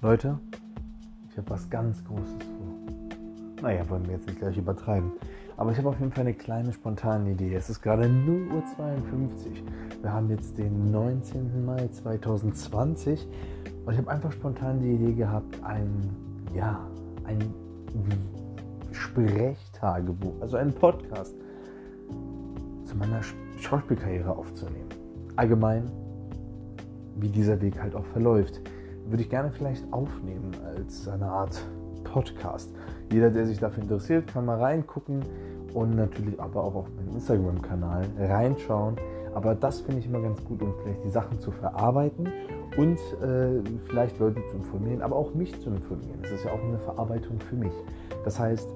Leute, ich habe was ganz Großes vor. Naja, wollen wir jetzt nicht gleich übertreiben. Aber ich habe auf jeden Fall eine kleine spontane Idee. Es ist gerade 0.52 Uhr. Wir haben jetzt den 19. Mai 2020 und ich habe einfach spontan die Idee gehabt, ein, ja, ein Sprechtagebuch, also einen Podcast zu meiner Schauspielkarriere aufzunehmen. Allgemein, wie dieser Weg halt auch verläuft würde ich gerne vielleicht aufnehmen als eine Art Podcast. Jeder, der sich dafür interessiert, kann mal reingucken und natürlich aber auch auf meinen Instagram-Kanal reinschauen. Aber das finde ich immer ganz gut, um vielleicht die Sachen zu verarbeiten und äh, vielleicht Leute zu informieren, aber auch mich zu informieren. Das ist ja auch eine Verarbeitung für mich. Das heißt,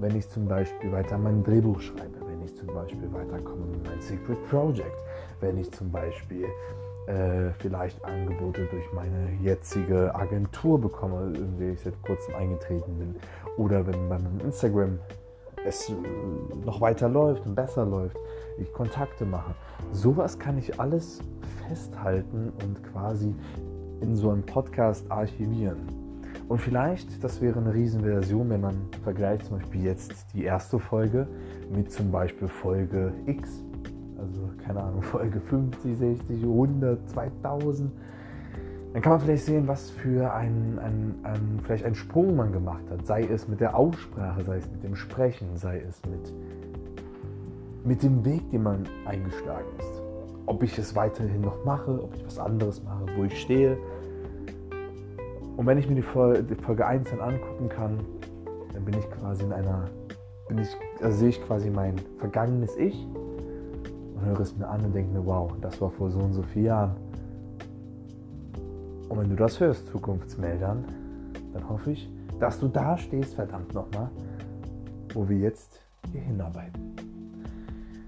wenn ich zum Beispiel weiter mein Drehbuch schreibe, wenn ich zum Beispiel weiterkomme mit meinem Secret Project, wenn ich zum Beispiel äh, vielleicht Angebote durch meine jetzige Agentur bekomme, in der ich seit kurzem eingetreten bin. Oder wenn bei meinem Instagram es äh, noch weiter läuft und besser läuft, ich Kontakte mache. Sowas kann ich alles festhalten und quasi in so einem Podcast archivieren. Und vielleicht, das wäre eine Riesenversion, wenn man vergleicht zum Beispiel jetzt die erste Folge mit zum Beispiel Folge X also keine Ahnung, Folge 50, 60, 100, 2000, dann kann man vielleicht sehen, was für ein, ein, ein, vielleicht ein Sprung man gemacht hat. Sei es mit der Aussprache, sei es mit dem Sprechen, sei es mit, mit dem Weg, den man eingeschlagen ist. Ob ich es weiterhin noch mache, ob ich was anderes mache, wo ich stehe. Und wenn ich mir die Folge, die Folge 1 dann angucken kann, dann bin ich quasi in einer, bin ich, also sehe ich quasi mein vergangenes Ich und höre es mir an und denke mir, wow, das war vor so und so vielen Jahren. Und wenn du das hörst, Zukunftsmeldern, dann hoffe ich, dass du da stehst, verdammt nochmal, wo wir jetzt hier hinarbeiten.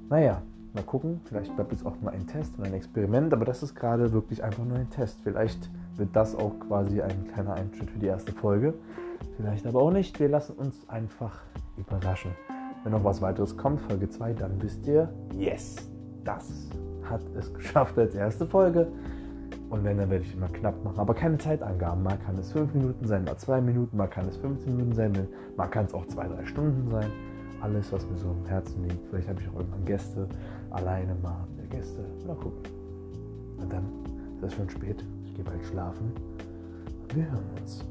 Naja, mal gucken, vielleicht bleibt es auch mal ein Test und ein Experiment, aber das ist gerade wirklich einfach nur ein Test. Vielleicht wird das auch quasi ein kleiner Einschnitt für die erste Folge. Vielleicht aber auch nicht. Wir lassen uns einfach überraschen. Wenn noch was weiteres kommt, Folge 2, dann wisst ihr, yes, das hat es geschafft als erste Folge. Und wenn, dann werde ich immer knapp machen. Aber keine Zeitangaben. Mal kann es 5 Minuten sein, mal 2 Minuten, mal kann es 15 Minuten sein, mal kann es auch 2, 3 Stunden sein. Alles, was mir so am Herzen liegt. Vielleicht habe ich auch irgendwann Gäste, alleine mal Gäste. Mal gucken. Und dann ist es schon spät. Ich gehe bald schlafen. Wir hören uns.